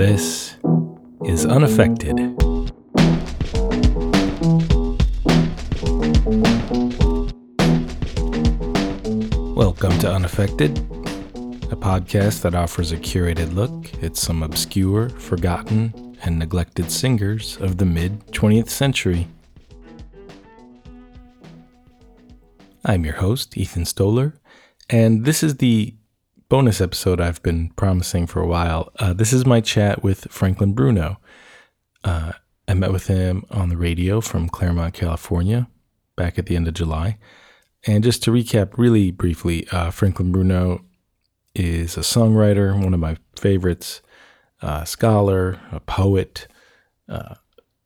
This is Unaffected. Welcome to Unaffected, a podcast that offers a curated look at some obscure, forgotten, and neglected singers of the mid 20th century. I'm your host, Ethan Stoller, and this is the bonus episode I've been promising for a while. Uh, this is my chat with Franklin Bruno. Uh, I met with him on the radio from Claremont, California, back at the end of July. And just to recap really briefly, uh, Franklin Bruno is a songwriter, one of my favorites, a scholar, a poet. Uh,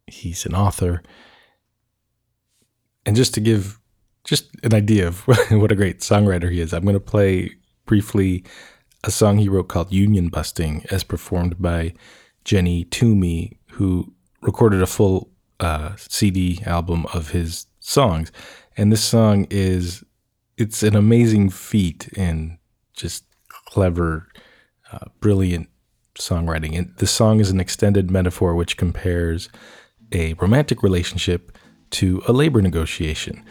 he's an author. And just to give just an idea of what a great songwriter he is, I'm going to play briefly a song he wrote called Union Busting, as performed by Jenny Toomey, who recorded a full uh, CD album of his songs. And this song is, it's an amazing feat in just clever, uh, brilliant songwriting. And the song is an extended metaphor which compares a romantic relationship to a labor negotiation.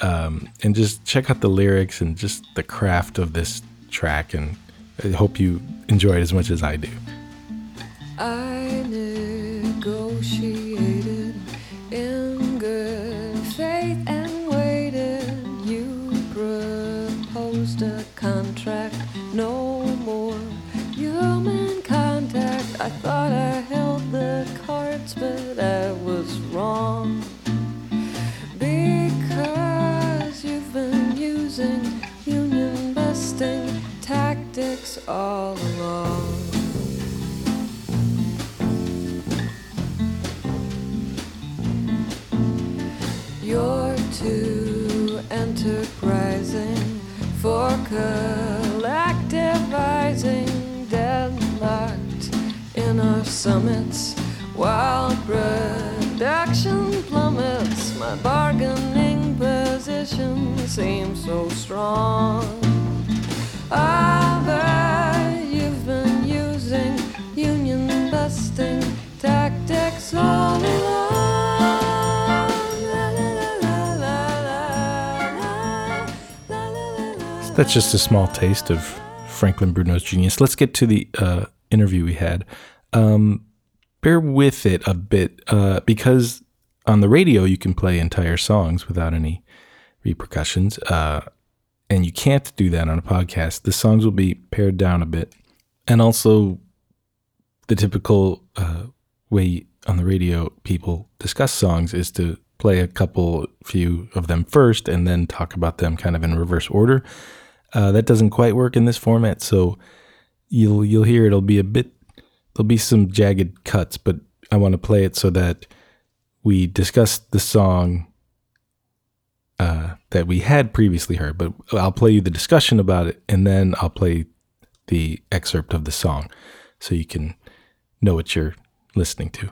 Um, and just check out the lyrics and just the craft of this track. And I hope you enjoy it as much as I do. I negotiated in good faith and waited. You proposed a contract, no more human contact. I thought I held the cards, but I was wrong. Because you've been using all along. You're too enterprising for collectivizing, deadlocked in our summits while production plummets. My bargaining position seems so strong. I that's just a small taste of Franklin Bruno's genius. Let's get to the uh, interview we had. Um, bear with it a bit uh, because on the radio you can play entire songs without any repercussions, uh, and you can't do that on a podcast. The songs will be pared down a bit, and also the typical uh, way on the radio people discuss songs is to play a couple few of them first and then talk about them kind of in reverse order. Uh, that doesn't quite work in this format, so you'll you'll hear it'll be a bit there'll be some jagged cuts, but I want to play it so that we discuss the song uh, that we had previously heard. But I'll play you the discussion about it, and then I'll play the excerpt of the song so you can know what you're listening to.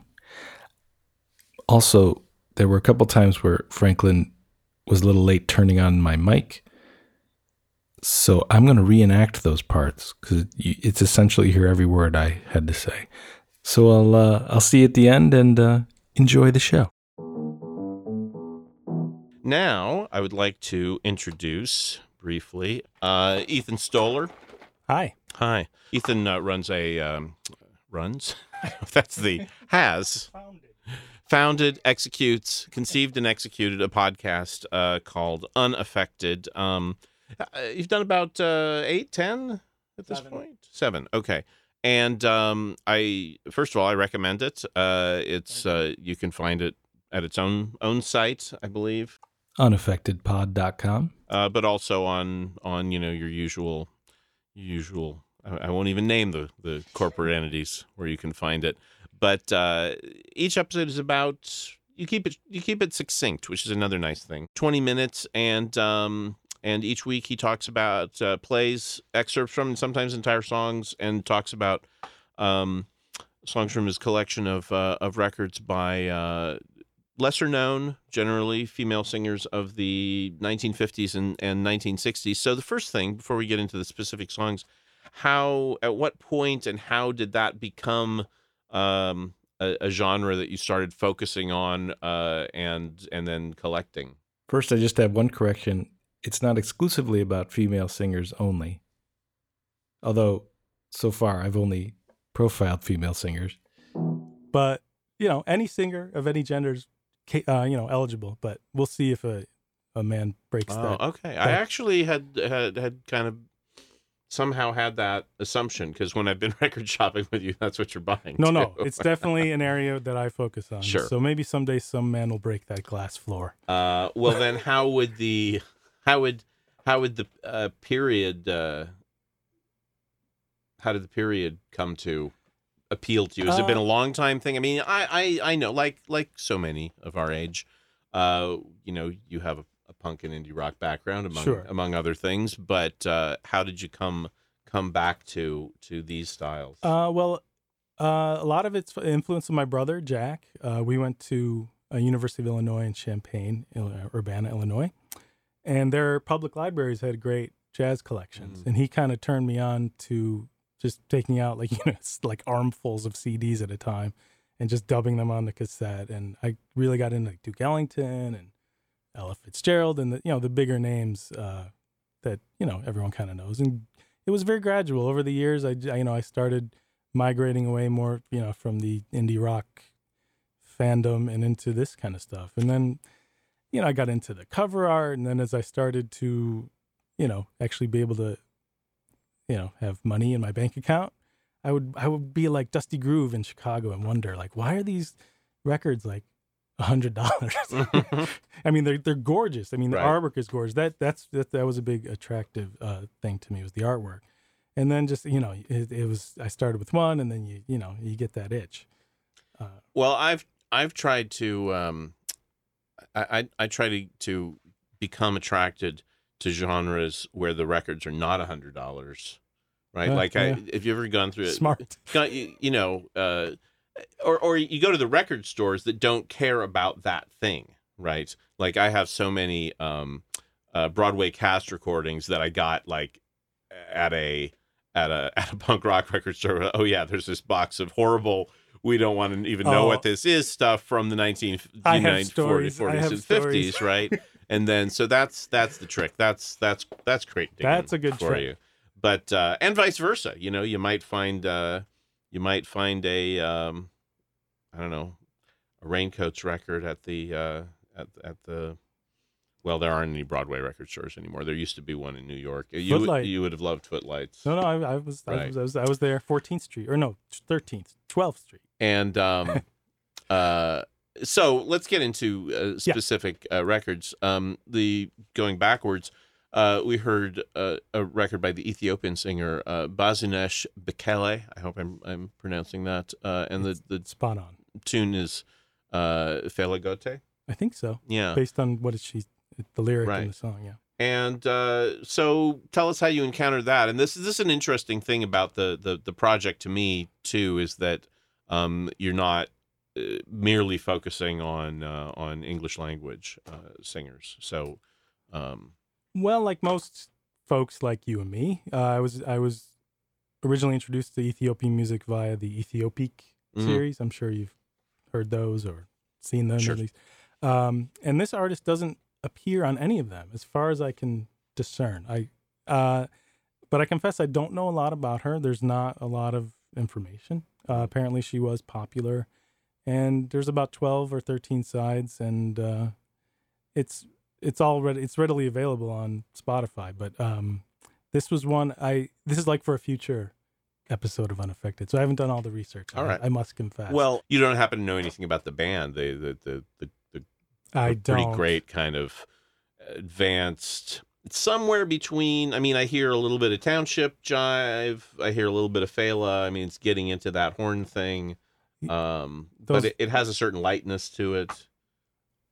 Also, there were a couple times where Franklin was a little late turning on my mic. So I'm going to reenact those parts because it's essentially you hear every word I had to say. So I'll uh, I'll see you at the end and uh, enjoy the show. Now, I would like to introduce briefly uh, Ethan Stoller. Hi. Hi. Ethan uh, runs a um, runs. That's the has founded, founded, executes, conceived, and executed a podcast uh, called Unaffected. Um, uh, you've done about uh, eight, ten at this Seven. point. Seven. Okay. And um, I first of all, I recommend it. Uh, it's uh, you can find it at its own own site, I believe Unaffectedpod.com. uh, but also on on you know your usual usual I, I won't even name the the corporate entities where you can find it but uh, each episode is about you keep it you keep it succinct which is another nice thing 20 minutes and um and each week he talks about uh, plays excerpts from sometimes entire songs and talks about um songs from his collection of uh, of records by uh, lesser known, generally female singers of the 1950s and, and 1960s. So the first thing, before we get into the specific songs, how at what point and how did that become um, a, a genre that you started focusing on uh, and and then collecting? First, I just have one correction. It's not exclusively about female singers only. Although, so far, I've only profiled female singers. But you know, any singer of any gender's, ca- uh, you know, eligible. But we'll see if a a man breaks that. Oh, that. okay. I actually had had had kind of somehow had that assumption because when I've been record shopping with you, that's what you're buying. No, no, it's definitely an area that I focus on. Sure. So maybe someday some man will break that glass floor. Uh, well, then how would the how would how would the uh, period uh, how did the period come to appeal to you? Has it been a Uh, long time thing? I mean, I, I I know like like so many of our age, uh, you know, you have a, a punk and indie rock background among Sure. among other things. But uh, how did you come come back to to these styles? Uh, well, uh, a lot of it's influence of my brother Jack. Uh, we went to uh, University of Illinois in Champaign, Urbana, Illinois, and their public libraries had great jazz collections. Mhm. And he kind of turned me on to just taking out like you know like armfuls of CDs at a time and just dubbing them on the cassette. And I really got into like, Duke Ellington and Ella Fitzgerald and the you know the bigger names uh, that you know everyone kind of knows. And it was very gradual over the years. I, I you know I started migrating away more you know from the indie rock fandom and into this kind of stuff. And then you know I got into the cover art, and then as I started to you know actually be able to you know have money in my bank account, I would I would be like Dusty Groove in Chicago and wonder like why are these records like a hundred dollars? I mean, they're they're gorgeous. I mean, the Right. artwork is gorgeous. That that's that, that was a big attractive uh, thing to me was the artwork, and then just you know it, it was I started with one, and then you you know you get that itch. Well, I've I've tried to um, I, I try to to become attracted to genres where the records are not a hundred dollars, right? Yeah, like yeah. I, if you ever gone through it, Smart. you, you know, uh, or or you go to the record stores that don't care about that thing, right? Like I have so many um, uh, Broadway cast recordings that I got like at a at a at a punk rock record store. Oh yeah, there's this box of horrible. We don't want to even know Oh. what this is stuff from the 19, 1940s, 40s, and stories. 50s, right? and then so that's that's the trick. That's that's that's great. That's a good for trick. you. But uh, and vice versa. You know, you might find uh, you might find a um, I don't know a raincoats record at the uh, at at the well there aren't any Broadway record stores anymore. There used to be one in New York. You Footlight. you would have loved Footlights. No, no, I, I was I Right. was I was I was there, 14th Street or no 13th, 12th Street. And um, uh, so let's get into uh, Yeah. specific uh, records. Um, the going backwards, uh, we heard uh, a record by the Ethiopian singer uh, Bazinesh Bekele. I hope I'm I'm pronouncing that. Uh, and the the Spot on. tune is uh, Felagote. I think so, Yeah. based on what is she the lyric Right. in the song. Yeah. And uh, so, tell us how you encountered that. And this, this is an interesting thing about the, the the project to me too is that um, you're not uh, merely focusing on uh, on English language uh, singers. So, um, Well, like most folks like you and me, uh, I was I was originally introduced to Ethiopian music via the Éthiopiques Mhm. series. I'm sure you've heard those or seen them Sure. at least. Um, and this artist doesn't appear on any of them, as far as I can discern. I, uh, but I confess I don't know a lot about her. There's not a lot of information. Uh, apparently, she was popular, and there's about twelve or thirteen sides, and uh, it's it's all ready, it's readily available on Spotify. But um, this was one I this is like for a future episode of Unaffected. So I haven't done all the research. All I- right. I, must confess. well, you don't happen to know anything about the band. They the the the, the I don't. Pretty great kind of advanced somewhere between i mean i hear a little bit of township jive i hear a little bit of Fela. i mean it's getting into that horn thing um Those- but it, it has a certain lightness to it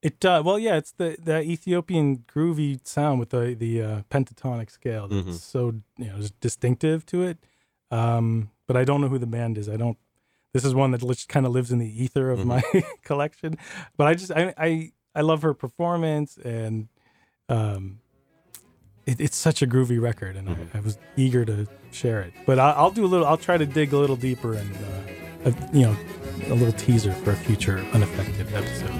It does. well, yeah, it's the the Ethiopian groovy sound with the the uh, pentatonic scale that's Mhm. so you know distinctive to it. Um, but I don't know who the band is. I don't. This is one that just kind of lives in the ether of Mhm. my collection. But I just I I I love her performance and um, it, it's such a groovy record, and Mhm. I, I was eager to share it. But I, I'll do a little. I'll try to dig a little deeper and uh, a you know a little teaser for a future unaffected episode.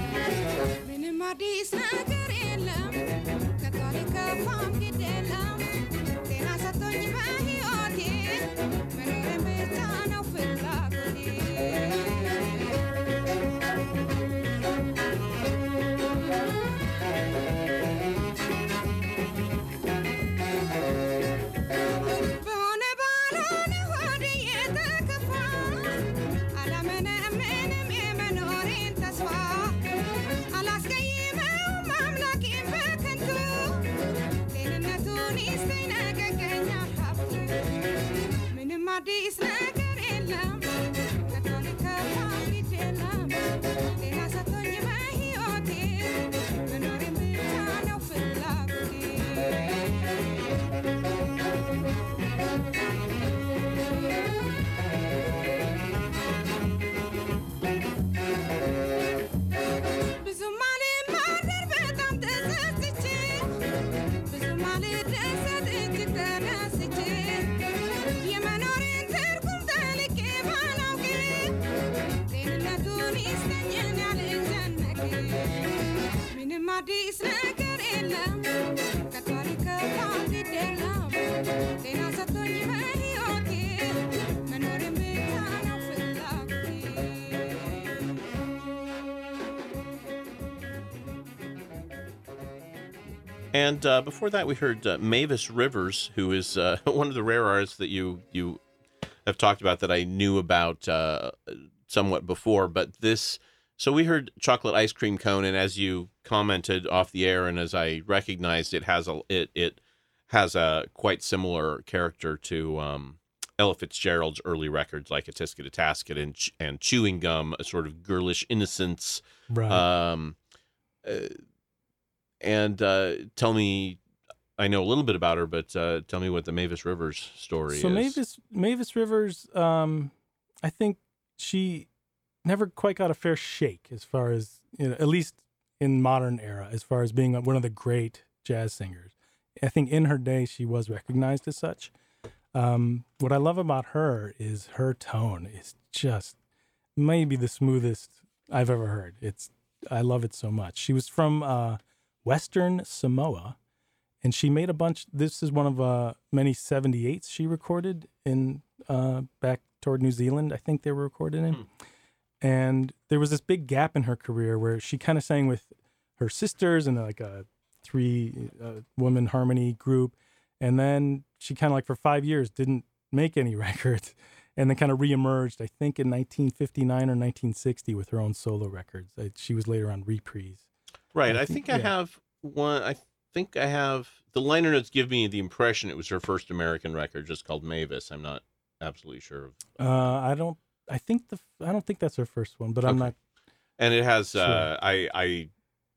And uh, before that, we heard uh, Mavis Rivers, who is uh, one of the rare artists that you you have talked about that I knew about uh, somewhat before. But this, so we heard Chocolate Ice Cream Cone, and as you commented off the air, and as I recognized, it has a it it has a quite similar character to um, Ella Fitzgerald's early records, like a Tisket a Tasket and Ch- and Chewing Gum, a sort of girlish innocence. Right. Um, uh, and uh, tell me, I know a little bit about her, but uh, tell me what the Mavis Rivers story so is. So Mavis Mavis Rivers, um, I think she never quite got a fair shake as far as you know, at least in modern era, as far as being one of the great jazz singers. I think in her day she was recognized as such. Um, what I love about her is her tone is just maybe the smoothest I've ever heard. It's I love it so much. She was from uh, Western Samoa, and she made a bunch. This is one of uh, many 78s she recorded in uh, back toward New Zealand. I think they were recorded in. And there was this big gap in her career where she kind of sang with her sisters and like a three uh, woman harmony group, and then she kind of like for five years didn't make any records, and then kind of reemerged. I think in 1959 or 1960 with her own solo records. Uh, She was later on Reprise. Right. I I think- think I have one. I think I have the liner notes give me the impression it was her first American record, just called Mavis. I'm not absolutely sure. Of, Uh, I don't. I think the. I don't think that's her first one, but I'm not. and it has. Sure. Uh, I I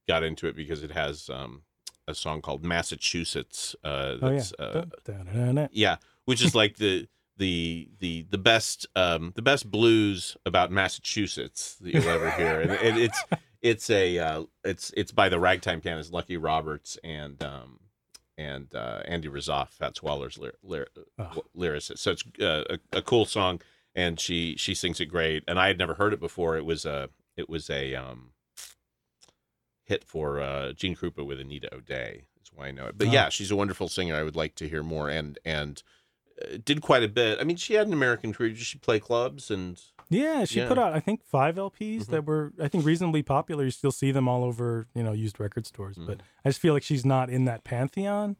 got into it because it has um, a song called Massachusetts. Uh, Oh yeah. that's, uh, yeah which is like the the the the best um the best blues about massachusetts that you'll ever hear and it, it's it's a uh it's it's by the ragtime pianist lucky roberts and um and uh andy razaf fats waller's lyr- lyr- Oh. lyricist so it's uh, a, a cool song and she she sings it great and i had never heard it before it was a it was a um hit for uh gene krupa with anita o'day is why i know it but Oh. yeah she's a wonderful singer i would like to hear more and and did quite a bit i mean she had an american career did she play clubs and Yeah, she Yeah. put out I think five LPs Mhm. that were I think reasonably popular. You still see them all over you know used record stores, but I just feel like she's not in that pantheon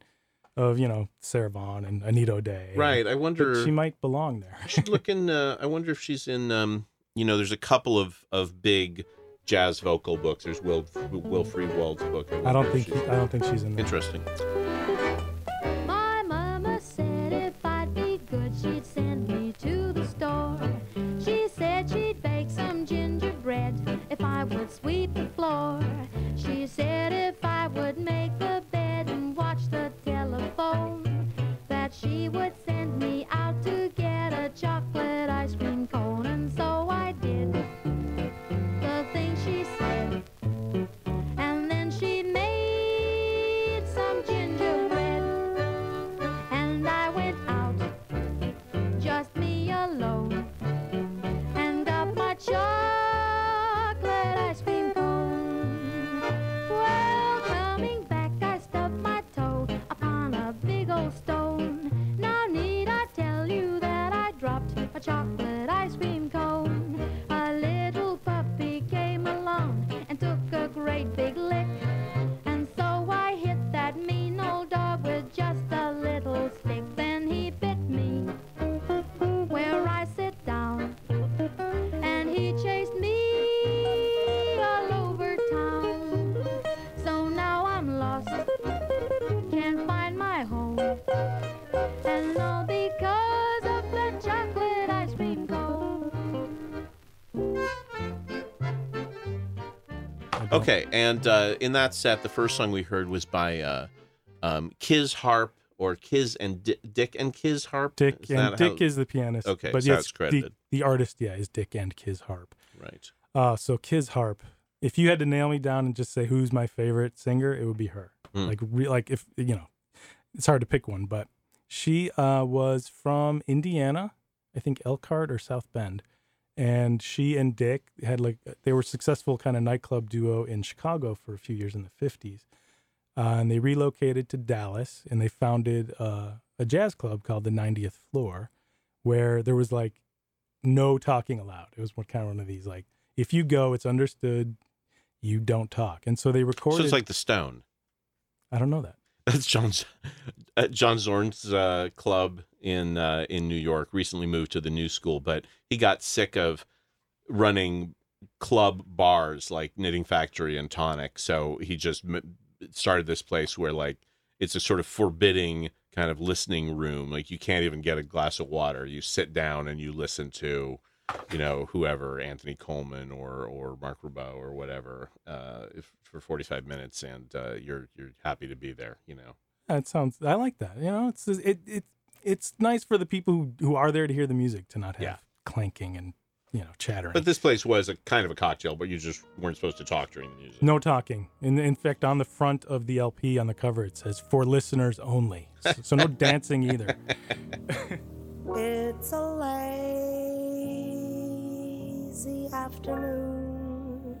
of you know Sarah Vaughan and Anita O'Day. right i but wonder she might belong there. I should look in uh, i wonder if she's in um you know there's a couple of of big jazz vocal books there's will will friedwald's book I wonder don't think she's- I don't think she's in there. interesting Okay, and uh, in that set, the first song we heard was by uh, um, Kiz Harp or Kiz and Di- Dick and Kiz Harp. Dick Is and Dick how- is the pianist. Okay, but so yes, credited. The, the artist, yeah, is Dick and Kiz Harp. right. Uh, so Kiz Harp. If you had to nail me down and just say who's my favorite singer, it would be her. Hmm. Like, re- like if you know, it's hard to pick one, but she uh, was from Indiana, I think Elkhart or South Bend, and she and Dick had like they were successful kind of nightclub duo in Chicago for a few years in the fifties, uh, and they relocated to Dallas and they founded uh, a jazz club called the 90th Floor, where there was like no talking allowed. It was one kind of one of these like if you go, it's understood. You don't talk, and so they recorded. So it's like the Stone. I don't know that. That's John's uh, John Zorn's uh, club in uh, in New York. Recently moved to the new school, but he got sick of running club bars like Knitting Factory and Tonic, so he just m- started this place where like it's a sort of forbidding kind of listening room. Like you can't even get a glass of water. You sit down and you listen to you know whoever Anthony Coleman or or Marc Ribot or whatever uh, if, for 45 minutes, and uh, you're you're happy to be there. You know. That sounds. I like that. You know, it's it it it's nice for the people who who are there to hear the music to not have Yeah. clanking and you know chattering. But this place was a kind of a cocktail, but you just weren't supposed to talk during the music. no talking. In in fact, on the front of the LP on the cover it says "for listeners only," so, so no dancing either. It's a afternoon,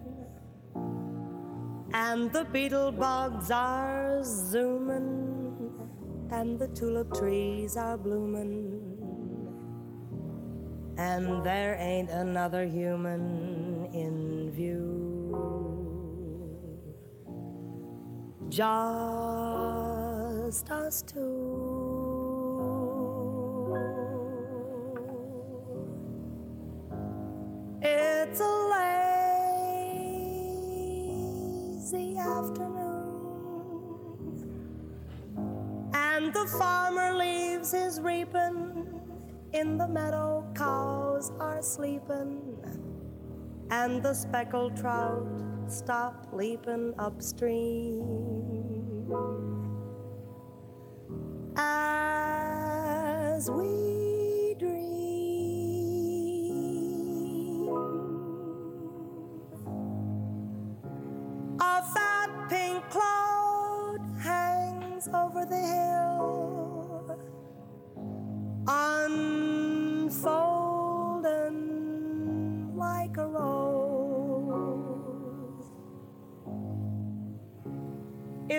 and the beetle bugs are zooming, and the tulip trees are blooming, and there ain't another human in view. Just us two. It's a lazy afternoon, and the farmer leaves his reaping. In the meadow, cows are sleeping, and the speckled trout stop leaping upstream. As we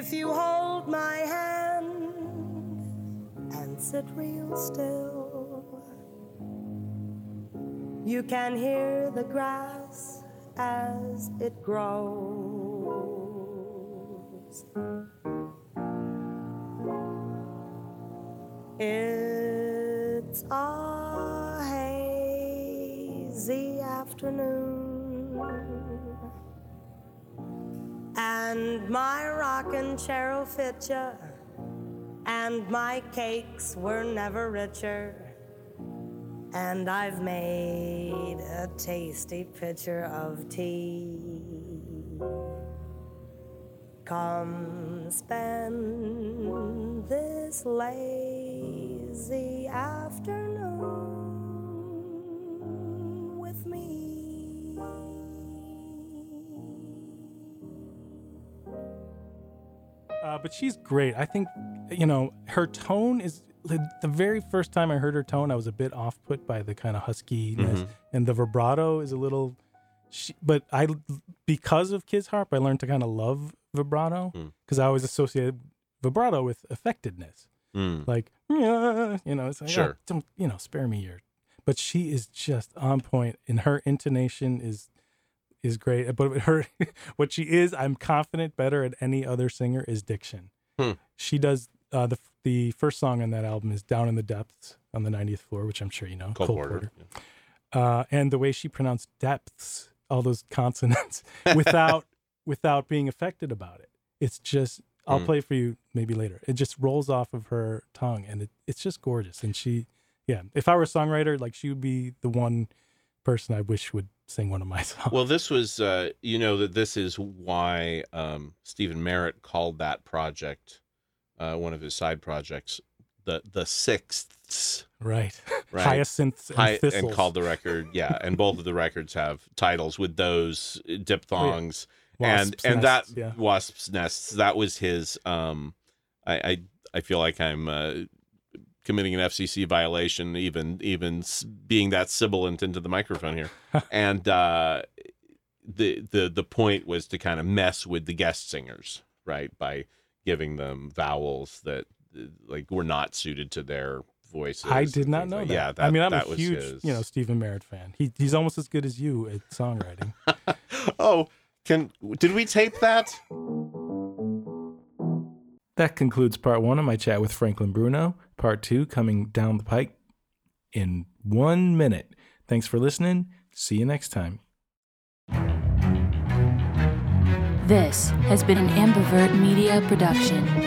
If you hold my hand and sit real still, you can hear the grass as it grows. It's a hazy afternoon, and my rocking chair'll fit ya, and my cakes were never richer. And I've made a tasty pitcher of tea. Come spend this lazy afternoon Uh, but she's great. I think, you know, her tone is the, very first time I heard her tone, I was a bit off put by the kind of huskiness, Mhm. and the vibrato is a little. She, but I, because of Kiz Harp, I learned to kind of love vibrato Mm. because I always associated vibrato with affectedness, Mm. like "Yeah," you know, it's like, Sure. "Oh, don't you know, spare me your. But she is just on point, and her intonation is is great. But her, what she is, I'm confident better at any other singer is diction. Hmm. She does uh, the the first song on that album is "Down in the Depths" on the 90th floor, which I'm sure you know. Cole Cole Porter. Uh, and the way she pronounced depths, all those consonants, without without being affected about it. It's just I'll Hmm. play for you maybe later. It just rolls off of her tongue, and it, it's just gorgeous. And she, yeah, if I were a songwriter, like she would be the one person I wish would sing one of my songs. Well, this was, uh, you know, that this is why um, Stephin Merritt called that project uh, one of his side projects, the the Sixths, right. right? Hyacinths and Hi- thistles. and called the record, yeah. And both of the records have titles with those diphthongs, and Wasps' and nests, that yeah. wasps nests. That was his. Um, I I, I feel like I'm. Uh, committing an FCC violation even even being that sibilant into the microphone here and uh the the the point was to kind of mess with the guest singers right by giving them vowels that like were not suited to their voices I did not know like- that. yeah that, I mean, I'm a huge, his. you know, Stephin Merritt fan. He he's almost as good as you at songwriting. oh can did we tape that That concludes part one of my chat with Franklin Bruno. Part two coming down the pike in one minute. Thanks for listening. See you next time. This has been an Ambivert Media production.